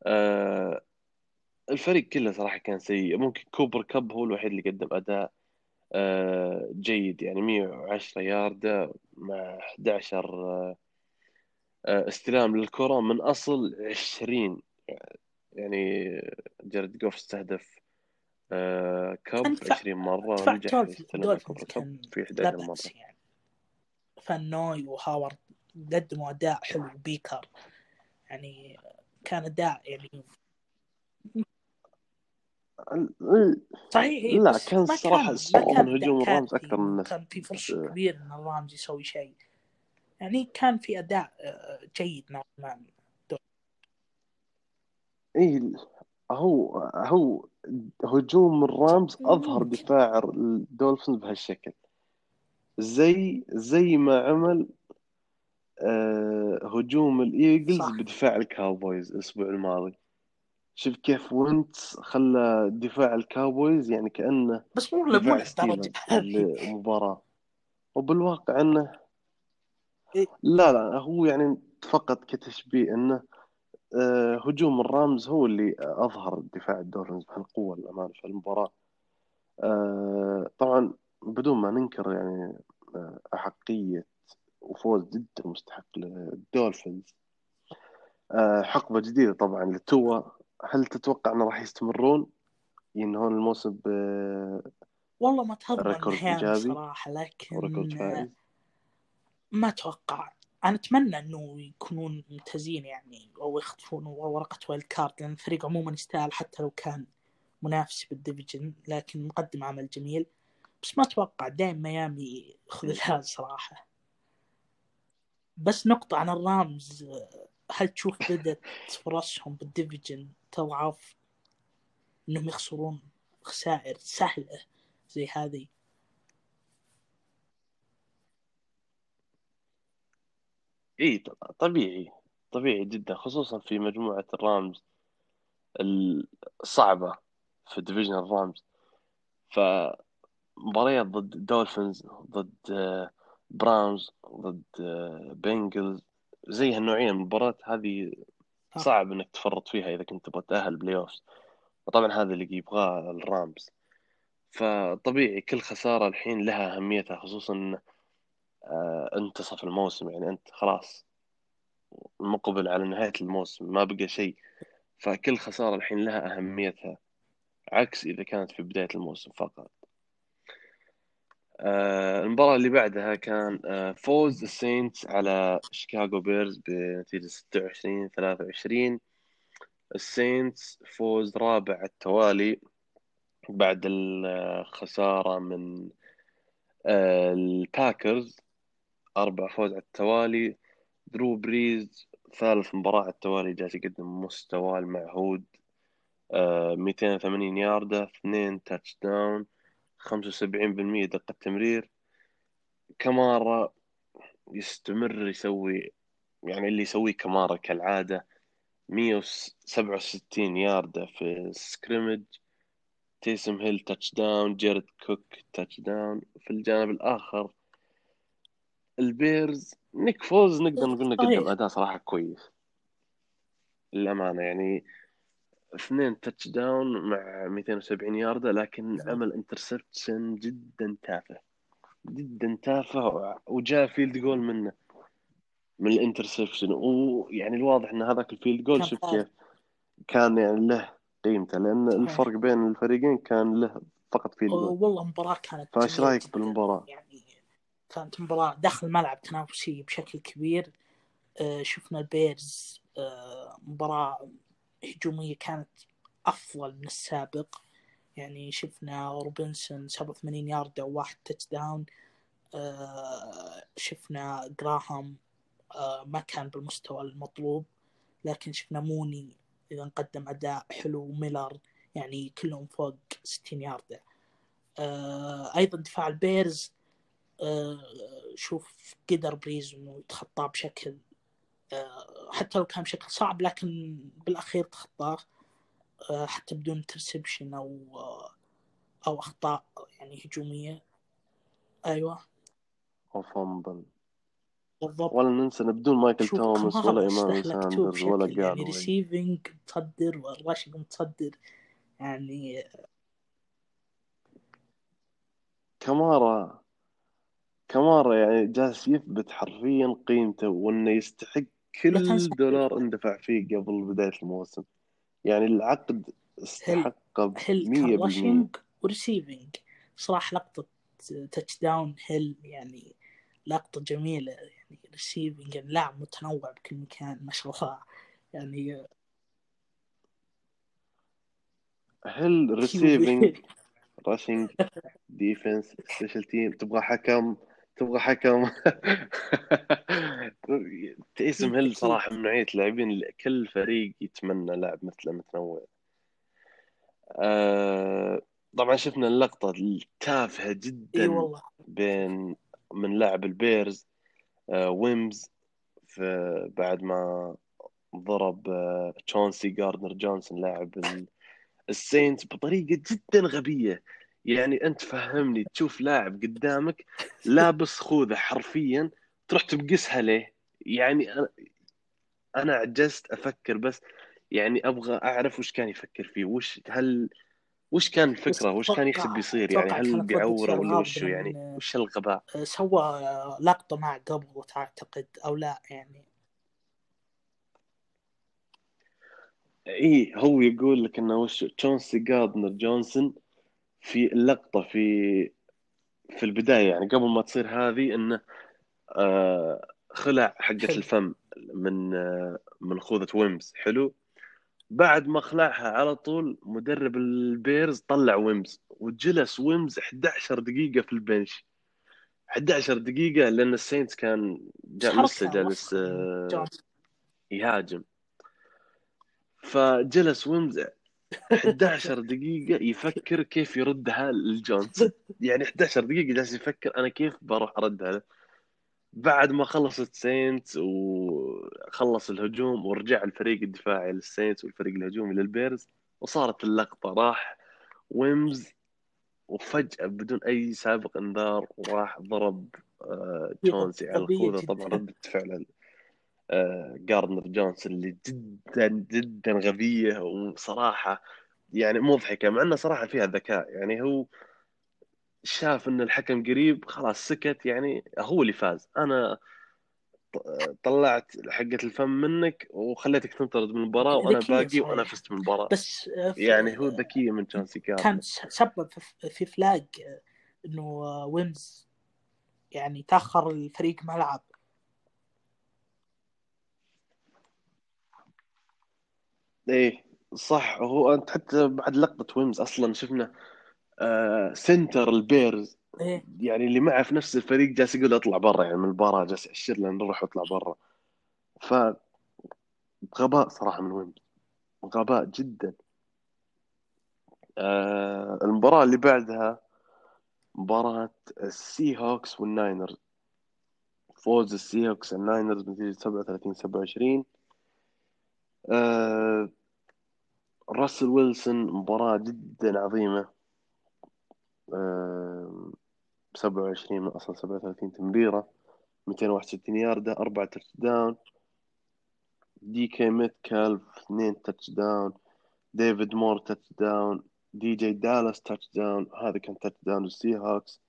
آه الفريق كله صراحة كان سيء. ممكن كوبر كاب هو الوحيد اللي قدم أداء آه جيد. يعني 110 ياردة مع 11 آه آه استلام للكرة من أصل 20 يعني جارد جوف استهدف آه كاب كان دفاع- 20 مرة دفاع ونجح دولفين- يستلم كان كاب في لا 11 مرة. بأس يعني. فنوي وهاورد قدموا اداء حلو بيكر يعني كان اداء يعني. صحيح إيه لا كان كان من هجوم الرامز كافي أكثر من كان في فرصة آه. كبيرة إن الرامز يسوي شيء. يعني كان في أداء آه، جيد نوعا ما. اي هو هو هجوم الرامز أظهر. دفاع الدولفينز بهالشكل زي زي ما عمل آه هجوم الإيجلز صح. بدفاع الكاوبويز الأسبوع الماضي شوف كيف وينتس خلى دفاع الكاوبويز يعني كأنه بس مو مو لمباراة وبالواقع إنه إيه. لا لا هو يعني فقط كتشبيه إنه هجوم الرامز هو اللي أظهر دفاع الدولفينز بهالقوة للامانه في المباراة. آه، طبعا بدون ما ننكر يعني آه، أحقية وفوز جدا مستحق للدولفينز. آه، حقبة جديدة طبعا لتوا. هل تتوقع إنه راح يستمرون؟ ينهون الموسم ب record والله ما تهضم record المهام إيجابي صراحة لكن فائز؟ ما أتوقع أنا أتمنى إنه يكونون ممتازين يعني أو يخطفون ورقة wild card لأن الفريق عموما يستاهل حتى لو كان منافس بال division لكن مقدم عمل جميل. بس ما أتوقع دايم ميامي playoffs صراحة. بس نقطة عن الرامز هل تشوف بدأت فرصهم بال division تضعف؟ إنهم يخسرون خسائر سهلة زي هذه. إي طبيعي طبيعي جدا خصوصا في مجموعة الرامز الصعبة في division الرامز فمباريات ضد الدولفينز ضد براونز ضد بنجلز زي هالنوعية من المباريات هذه. صعب إنك تفرط فيها إذا كنت تبغى تأهل playoffs وطبعا هذا اللي يبغاه الرامز. فطبيعي كل خسارة الحين لها أهميتها خصوصا إن، آه، انتصف الموسم يعني أنت خلاص مقبل على نهاية الموسم ما بقى شيء. فكل خسارة الحين لها أهميتها عكس إذا كانت في بداية الموسم فقط. آه، المباراة اللي بعدها كان آه، فوز السينتس على شيكاغو بيرز بنتيجة 26 23 السينتس فوز رابع على التوالي بعد الخسارة من آه، الباكرز. أربع فوز على التوالي. درو بريز ثالث مباراة على التوالي جالس يقدم مستواه المعهود. آه، 280 ياردة اثنين touchdown 75% دقة تمرير. كمارا يستمر يسوي يعني اللي يسويه كمارا كالعادة 167 ياردة في السكريمج تيسم هيل تاتش داون جيرد كوك touchdown في الجانب الآخر البيرز نيك فولز نقدر نقول إنه قدم. أداء صراحة كويس. للأمانة يعني اثنين touchdown مع 270 ياردة لكن عمل interception جدا تافه. جدا تافه وجاء field goal منه. من ال interception. ويعني الواضح إن هذاك ال field goal شوف كيف كان يعني له قيمته لأن الفرق بين الفريقين كان له فقط field goal والله مباراة كانت فايش رأيك بالمباراة؟ يعني كانت مباراة داخل الملعب تنافسية بشكل كبير. آه، شفنا البيرز آه، مباراة هجومية كانت أفضل من السابق. يعني شفنا روبنسون 87 ياردة وواحد touchdown آه، شفنا جراهام ما كان بالمستوى المطلوب. لكن شفنا موني إذا قدم أداء حلو ميلر يعني كلهم فوق 60 ياردة أيضا دفاع البيرز. شوف قدر بريز انه يتخطاه بشكل آه، حتى لو كان بشكل صعب لكن بالأخير تخطاه آه، حتى بدون interception أو آه، أو أخطاء يعني هجومية. أيوه. أو fumble بالضبط. ولا ننسى بدون مايكل توماس ولا إيمانويل ساندرز ولا جارو يعني receiving متصدر وال rushing متصدر. يعني كمارا كمارا يعني جالس يثبت حرفيا قيمته وإنه يستحق كل دولار اندفع فيه قبل بداية الموسم. يعني العقد استحقه هيل rushing و receiving صراحة لقطة touchdown هيل يعني لقطة جميلة. يعني receiving يعني لاعب متنوع بكل مكان ما شاء الله. يعني هل receiving rushing defense special team تبغى حكم؟ تبغى حكم؟ تيسم هيل صراحة من نوعية اللاعبين اللي كل فريق يتمنى لاعب مثله متنوع. آه طبعا شفنا اللقطة التافهة جدا إي والله. بين من لاعب البيرز آه ويمز في بعد ما ضرب آه تشونسي جاردنر جونسون لاعب السينت بطريقة جدا غبية. يعني أنت فهمني تشوف لاعب قدامك لابس خوذة حرفيا تروح تبقسها ليه؟ يعني أنا أنا عجزت أفكر بس يعني أبغى أعرف وش كان يفكر فيه وش هل وش كان الفكرة؟ وش كان يحسب بيصير؟ يعني هل بيعوره ولا وش يعني؟ وش الغباء؟ سوى لقطة مع قبل تعتقد أو لا يعني. اي هو يقول لك إنه وش تشونسي جاردنر جونسون في اللقطه في في البداية يعني قبل ما تصير هذه إنه آه خلع حقة الفم من آه من خوذة ويمز. حلو. بعد ما خلعها على طول مدرب البيرز طلع ويمز وجلس ويمز 11 دقيقة في ال bench. 11 دقيقة لأن السينتس كان لسه جالس آه يهاجم. فجلس ويمز 11 دقيقة يفكر كيف يردها لجونسون يعني 11 دقيقة جالس يفكر أنا كيف بروح أردها. بعد ما خلصت سينتس وخلص الهجوم ورجع الفريق الدفاعي للسينتس والفريق الهجومي للبيرز وصارت اللقطة راح ويمز وفجأة بدون أي سابق إنذار راح ضرب تشونسي على الخوذة طبعا ردة فعل جاردنر جونسون اللي جدا جدا غبية وصراحة يعني مضحكة مع إنه صراحة فيها ذكاء. يعني هو شاف إن الحكم قريب خلاص سكت. يعني هو اللي فاز. أنا طلعت حقة الفم منك وخليتك تنطرد من المباراة وأنا باقي وأنا فزت من المباراة. بس يعني هو ذكية من جونسي كان سبب في فلاج إنه وينز يعني تأخر الفريق ملعب. إيه صح. هو أنت حتى بعد لقطة ويمز أصلا شفنا آه center البيرز. إيه؟ يعني اللي معه في نفس الفريق جالس يقول اطلع برا يعني من المباراة جالس يأشر له نروح واطلع برا. ف غباء صراحة من ويمز. غباء جدا. آه المباراة اللي بعدها مباراة السي هوكس والناينرز. فوز السي هوكس الناينرز بنتيجة 37 27 آه راسل ويلسون مباراة جدا عظيمة. آه 27 من أصل 37 تمريرة 261 ياردة 4 touchdown دي كي ميت كالف 2 touchdown ديفيد مور touchdown دي جي دالاس touchdown هذا كان touchdown للسي هوكس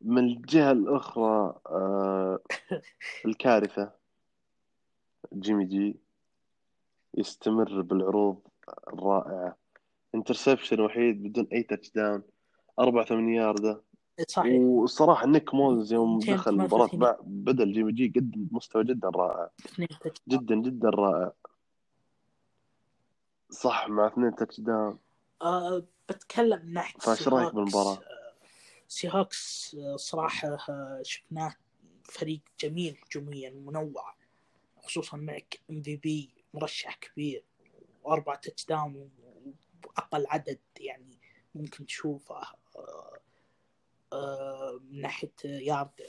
من الجهة الأخرى آه الكارثة جيمي جي. يستمر بالعروض الرائعة. interception وحيد بدون أي touchdown أربع ثمان ياردة صحيح. والصراحة نيك مولنز يوم دخل 238. المباراة بع- بدل جيمي جي قدم مستوى جدا رائع. جدا جدا رائع. صح مع اثنين touchdown أه بتكلم من ناحيه فايش رايك بالمباراة؟ سي هوكس آه، صراحة آه، شفناه فريق جميل هجوميا منوع خصوصا معك MVP مرشح كبير وأربع touchdown وأقل عدد يعني ممكن تشوفه آه، آه، من ناحية يارد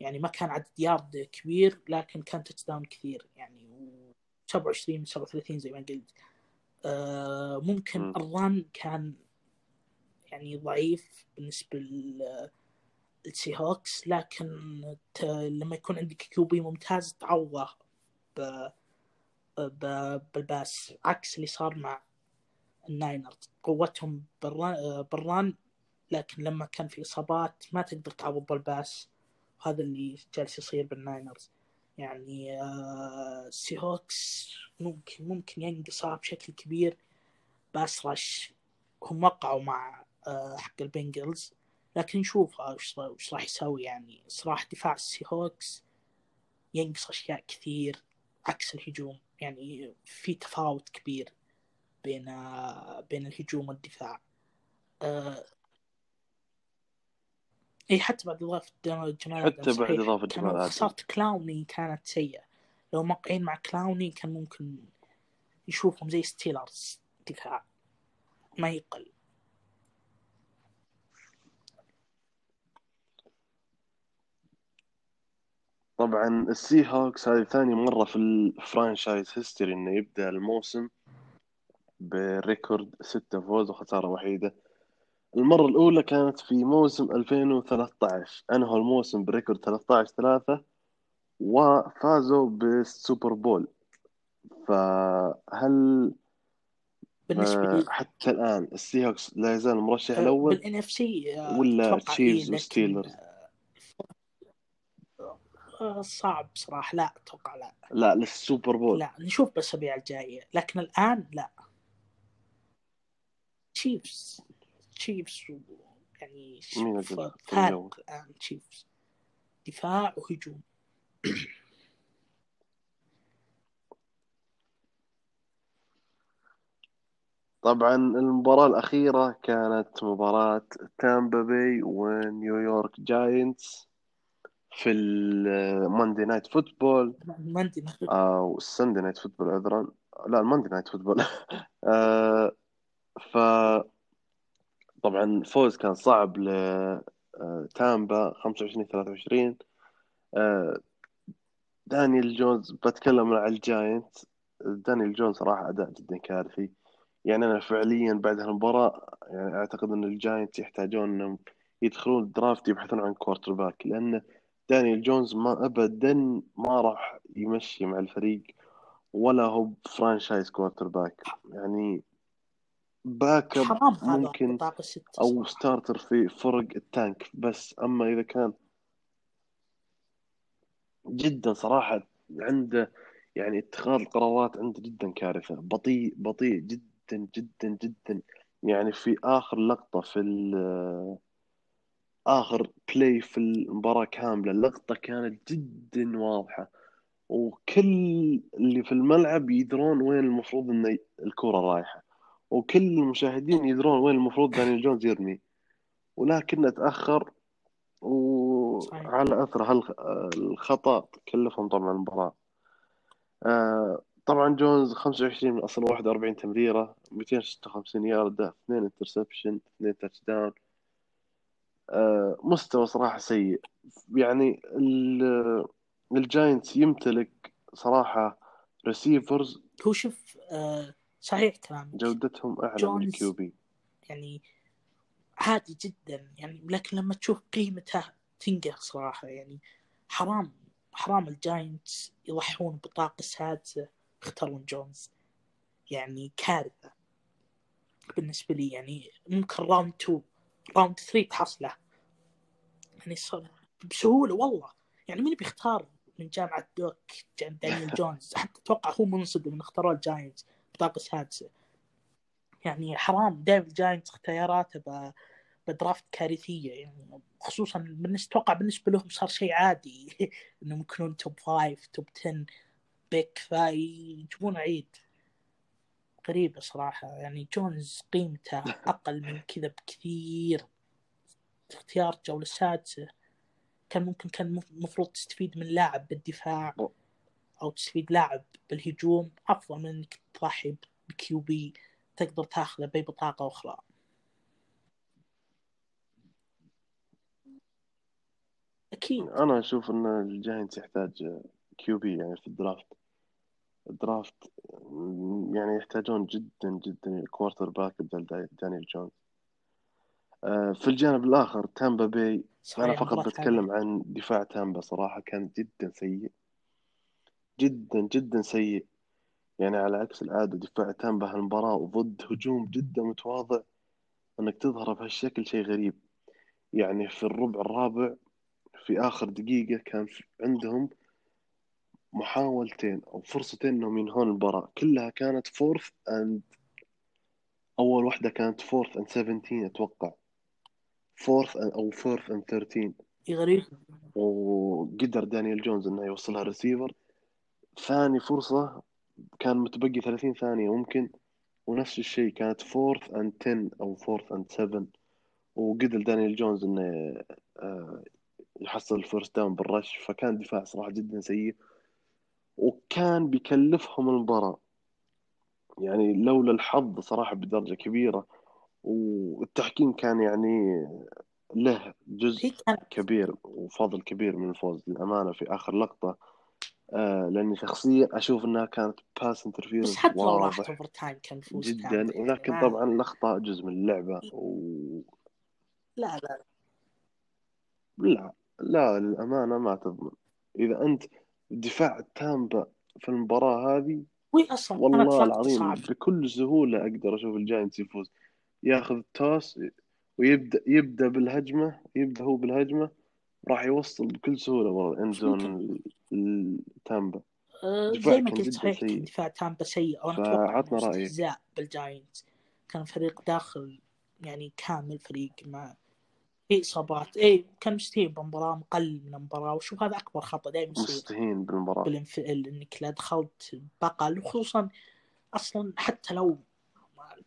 يعني ما كان عدد يارد كبير لكن كان touchdown كثير يعني و 27 من 37 زي ما قلت آه، ممكن مم. ال run كان يعني ضعيف بالنسبة لل- للسي هوكس لكن. لما يكون عندك QB ممتاز تعوضه. بال pass. عكس اللي صار مع الناينرز. قوتهم بال run... لكن لما كان في إصابات ما تقدر تعوض بال pass. وهذا اللي جالس يصير بالناينرز. يعني آه، السي هوكس ممكن ممكن ينقصها بشكل كبير. pass rush هم وقعوا مع آه، حق البنجلز. لكن نشوف آه، وش وش راح يسوي. يعني صراحة دفاع السي هوكس ينقص أشياء كثير. عكس الهجوم. يعني في تفاوت كبير بين بين الهجوم والدفاع. آه، إي حتى بعد إضافة جمال حتى بعد كانوا جمال. خساره كلاوني كانت سيئة. لو موقعين مع كلاوني كان ممكن يشوفهم زي ستيلرز دفاع ما يقل. طبعا السي هوكس هذه ثاني مرة في ال franchise history إنه يبدأ الموسم ب record ستة فوز وخسارة وحيدة. المرة الأولى كانت في موسم 2013 أنهوا الموسم ب record 13 ثلاثة وفازوا بالسوبر بول. فهل بالنسبة آه، لي حتى الآن السي هوكس لا يزال المرشح آه، الأول؟ بال NFC ولا تشيفز وستيلرز؟ آه، صعب صراحة. لا أتوقع لا. لا للسوبر بول. لا نشوف بالأسابيع الجاية. لكن الآن لا. تشيفز. تشيفز يعني؟ فارق الان تشيفز. دفاع وهجوم. طبعا المباراة الأخيرة كانت مباراة تامبا باي ونيويورك جاينتس. في ال Monday Night Football Monday أو ال Sunday Night Football عذرا. لا ال Monday Night Football آه، ف طبعا الفوز كان صعب لتامبا 25 23 آه، دانيال جونز بتكلم عن الجاينت. دانيال جونز صراحة أداء جدا كارثي. يعني أنا فعليا بعد هالمباراة يعني أعتقد أن الجاينت يحتاجون أنهم يدخلون ال draft يبحثون عن quarterback لأن دانيال جونز ما أبدا ما راح يمشي مع الفريق ولا هو franchise quarterback يعني backup ممكن أو. starter في فرق ال tank. بس أما إذا كان جدا صراحة عنده يعني اتخاذ القرارات عنده جدا كارثة. بطيء بطيء جدا جدا جدا. يعني في آخر لقطة في آخر play في المباراة كاملة. اللقطة كانت جدا واضحة. وكل اللي في الملعب يدرون وين المفروض إن الكرة رايحة. وكل المشاهدين يدرون وين المفروض دانيال جونز يرمي. ولكنه تأخر وعلى أثر هالخطأ كلفهم طبعا المباراة. آه، طبعا جونز 25 من أصل 41 تمريرة 256 ياردة 2 interception 2 touchdown مستوى صراحة سيء. يعني ال- الجاينتس يمتلك صراحة receivers هو شوف آه صحيح كلامك جودتهم أعلى من جونز ال QB يعني عادي جدا يعني لكن لما تشوف قيمته تنقهر صراحة يعني حرام حرام الجاينتس يضحون ببطاقة سادسة يختارون جونز يعني كارثة بالنسبة لي يعني ممكن round 2 round 3 تحصله يعني صار بسهولة والله. يعني مين بيختار من جامعة دوك دانيال جونز؟ حتى أتوقع هو منصدم من اختاروا الجاينتس ببطاقه سادسه يعني حرام دائما الجاينتس اختياراته بال draft كارثية. يعني خصوصا بالنسبة أتوقع بالنسبة لهم صار شيء عادي. إنهم يكونون top 5 top 10 pick فيجيبون عيد. غريبة صراحة يعني جونز قيمته أقل من كذا بكثير. اختيار الجولة السادسة كان ممكن كان المفروض تستفيد من لاعب بالدفاع أو. تستفيد لاعب بالهجوم. أفضل من إنك تضحي ب QB تقدر تاخذه بأي بطاقة أخرى. أكيد. أنا أشوف أن الجاينتس يحتاج QB يعني في ال draft. ال draft يعني يحتاجون جدا جدا quarterback بدل دانيال جونز. آه، في الجانب الآخر تامبا باي أنا فقط بتكلم عن دفاع تامبا صراحة كان جدا سيء. جدا جدا سيء. يعني على عكس العادة دفاع تامبا هالمباراة ضد هجوم جدا متواضع إنك تظهر بهالشكل شيء غريب. يعني في الربع الرابع في آخر دقيقة كان عندهم محاولتين أو فرصتين إنهم ينهون المباراة. كلها كانت fourth and أول واحدة كانت fourth and 17 أتوقع. fourth أو fourth and 13 غريب وقدر دانيال جونز إنه يوصلها ريسيفر ثاني فرصة كان متبقي 30 ثانية ممكن. ونفس الشيء كانت fourth and 10 أو fourth and 7 وقدر دانيال جونز إنه آه، يحصل ال first down بال rush. فكان دفاع صراحة جدا سيء. وكان بيكلفهم المباراة يعني لولا الحظ صراحة بدرجة كبيرة والتحكيم كان يعني له جزء كبير وفضل كبير من الفوز للأمانة في آخر لقطة. آه لأني شخصيا أشوف إنها كانت pass interference بس حتى لو راحت overtime كان فوز جدا. ولكن يعني طبعا الاخطاء جزء من اللعبة و... لا لا. لا لا للأمانة ما تضمن. إذا أنت دفاع تامبا في المباراة هذه. أصلا والله العظيم صعب. بكل سهولة أقدر أشوف الجاينتس يفوز. ياخذ ال toss ويبدأ يبدأ بالهجمة يبدأ هو بالهجمة راح يوصل بكل سهولة والله end zone تامبا. أه زي ما قلت صحيح كان دفاع تامبا سيء. وأنا أتوقع استهزاء بالجاينتس. كان فريق داخل يعني كامل فريق مع في إصابات اي كان مستهين بالمباراة مقلل من المباراة؟ وشوف هذا أكبر خطأ دائما يصير. مستهين بالمباراة. بالانفعال إنك لا دخلت بقل وخصوصا أصلا حتى لو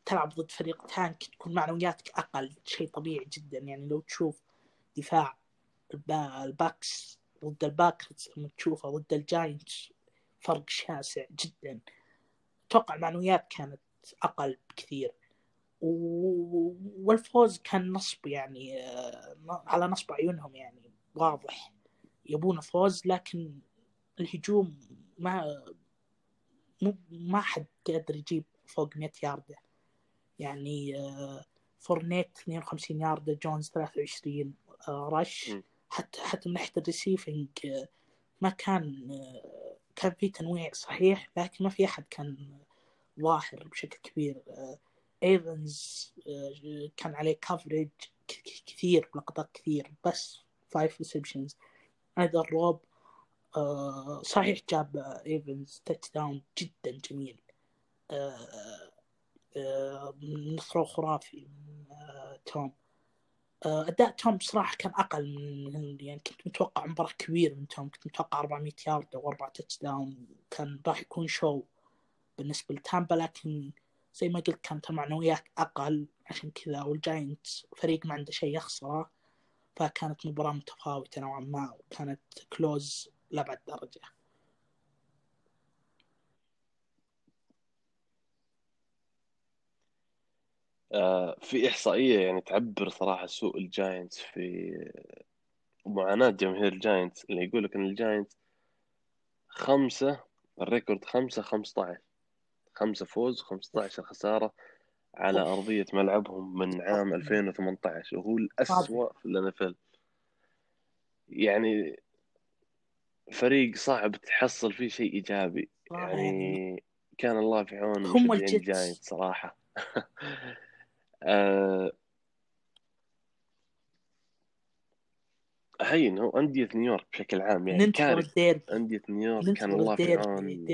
تلعب ضد فريق tank تكون معنوياتك أقل شيء طبيعي جدا. يعني لو تشوف دفاع الباكس ضد الباكرز لما تشوفه ضد الجاينتس فرق شاسع جدا. أتوقع المعنويات كانت أقل بكثير. والفوز كان نصب يعني آه، على نصب عيونهم يعني واضح. يبون فوز لكن الهجوم ما مو ما حد قادر يجيب فوق 100 ياردة. يعني آه، فورنيت 52 ياردة جونز 23 آه، rush. حتى حتى من ناحية ال receiving ما كان كان في تنويع صحيح لكن ما في أحد كان ظاهر بشكل كبير. ايفنز كان عليه coverage كثير لقطات كثير بس five receptions أيضا روب صحيح جاب ايفنز touchdown جدا جميل. من throw خرافي توم. آه، أداء توم بصراحه كان أقل من يعني كنت متوقع مباراة كبيرة من توم. كنت متوقع 400 يارد أو 4 touchdown كان راح يكون show بالنسبة لتامبا لكن زي ما قلت كانت المعنويات أقل عشان كذا وال Giants فريق ما عنده شيء يخسره فكانت مباراة متفاوتة نوعا ما وكانت close لأبعد درجة. آه، في إحصائية يعني تعبر صراحة سوء ال Giants في معاناة جماهير ال Giants اللي يقول لك إن ال Giants خمسة ال record خمسة خمسة عشر. خمسة فوز وخمسة عشر خسارة على أرضية ملعبهم من عام 2018 وهو الأسوأ في ال NFL يعني فريق صعب تحصل فيه شيء إيجابي. يعني كان الله في عونهم ال Giants صراحة. آه هين هو أندية نيويورك بشكل عام يعني كارثة الديربي. أندية نيويورك كان الله في عون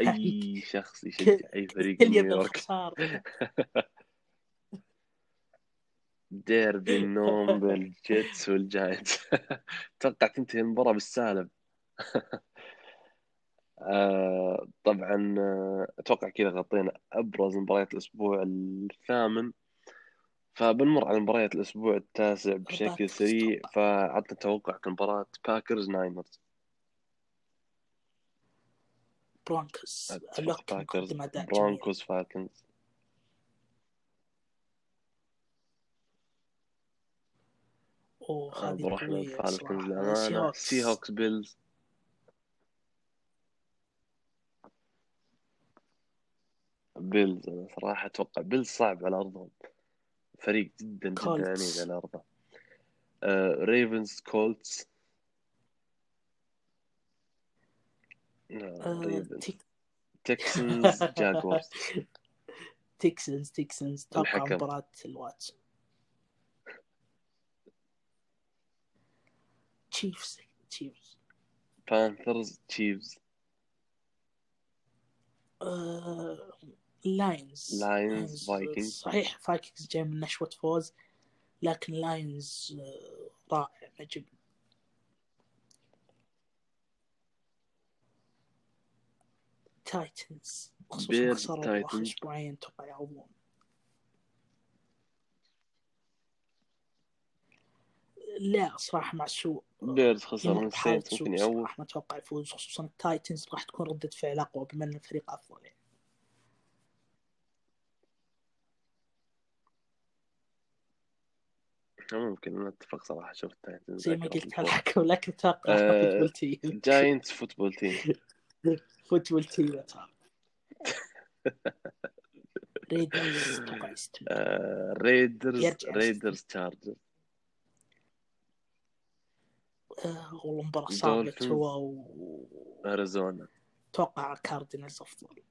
أي شخص يشجع أي فريق نيويورك. ديربي النوم بال Jets وال Giants. أتوقع تنتهي المباراة بالسالب. آه طبعا آه، أتوقع كذا غطينا أبرز مباريات الأسبوع الثامن. فبنمر على مباريات الأسبوع التاسع بشكل سريع فعطنا توقعك مباراة Packers Niners lock Packers Broncos Falcons وهذه بروح قوية لل Falcons صراحة Sea hawks Bills Bills أنا صراحة أتوقع Bills صعب على أرضهم. فريق جدا جدا عنيد على أرضه آه Ravens Colts Texans Jaguars Texans Texans توقع. مباراة الواتس. Chiefs Chiefs Panthers Chiefs آه، Lions Lions Vikings صحيح Vikings جاي من نشوة فوز لكن Lions آه، رائع نجم Titans خصوصا خسروا أسبوعين أتوقع يعوضون. لا صراحة مع السوء Bears خسر من بحالة ال Saints سوء ممكن يعوض. ما أتوقع يفوز. خصوصا ال Titans راح تكون ردة فعل أقوى بما ان الفريق أفضل يعني. ممكن نتفق صراحة شوف ال Titans زي ما قلت على الفوز الحكم لكن أتوقع آه، Football Team Giants Football Team Football Team Raiders Raiders Raiders Chargers والله مباراة صعبة Dolphins. توا و- اريزونا أتوقع Cardinals أفضل.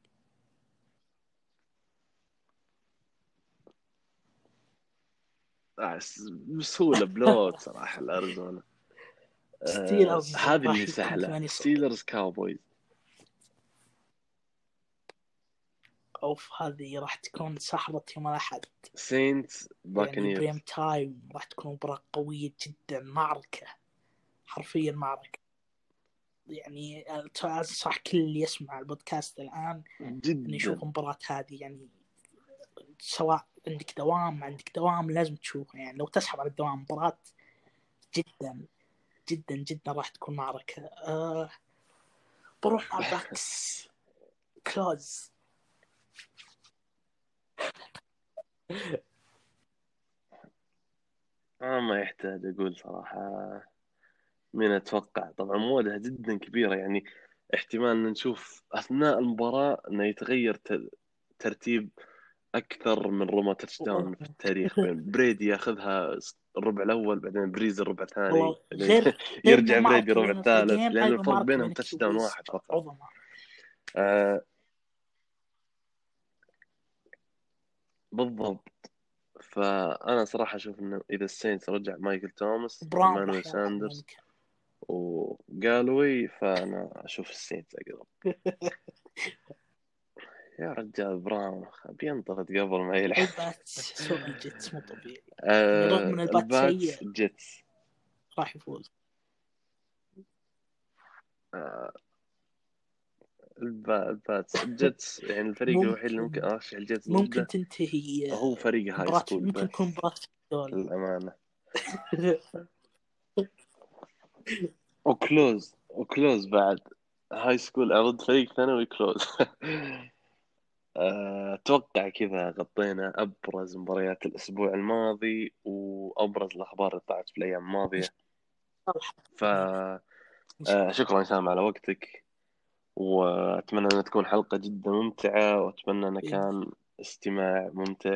آه، بسهولة blowout صراحة الأريزونا. آه، Steelers هذه اللي راح يكون سهلة 8 صفر. Steelers Cowboys. أوف هذه راح تكون سهرة يوم الأحد. Saints يعني Buccaneers prime time راح تكون مباراة قوية جدا معركة. حرفيا معركة. يعني أنصح كل اللي يسمع البودكاست الآن انه يشوف جدا المباراة هذه يعني سواء عندك دوام عندك دوام لازم تشوفها يعني لو تسحب على الدوام مباراة جدا جدا جدا راح تكون معركة. أه بروح مع Bucs. close. آه ما يحتاج أقول صراحة مين أتوقع. طبعا مواجهة جدا كبيرة. يعني احتمال ان نشوف أثناء المباراة إنه يتغير ترتيب أكثر من رمى touchdown في التاريخ. بين بريدي ياخذها الربع الأول بعدين بريز الربع الثاني يرجع بريدي الربع بين الثالث لأن أيضا الفرق بينهم بين touchdown واحد فقط. آه بالضبط. فأنا صراحة أشوف إنه إذا ال Saints رجع مايكل توماس ايمانويل ساندرز وقالوي فأنا أشوف ال Saints أقرب. يا رجال براون بينطرد قبل ما يلعب. ال Pats سوق ال Jets مو طبيعي. آه رغم إن البات الباتس سيء. Jets. راح يفوز. آه الب- ال Pats ال Jets يعني الفريق الوحيد اللي ممكن- ارشح ال Jets ممكن تنتهي هو فريق high school ممكن في الدول. للأمانة. و close و close بعد. high school ضد فريق ثانوي close آه، أتوقع كذا غطينا أبرز مباريات الأسبوع الماضي وأبرز الأخبار اللي طلعت في الأيام الماضية. ف آه، شكرا سام على وقتك. وأتمنى انها تكون حلقة جدا ممتعة وأتمنى انه كان استماع ممتع.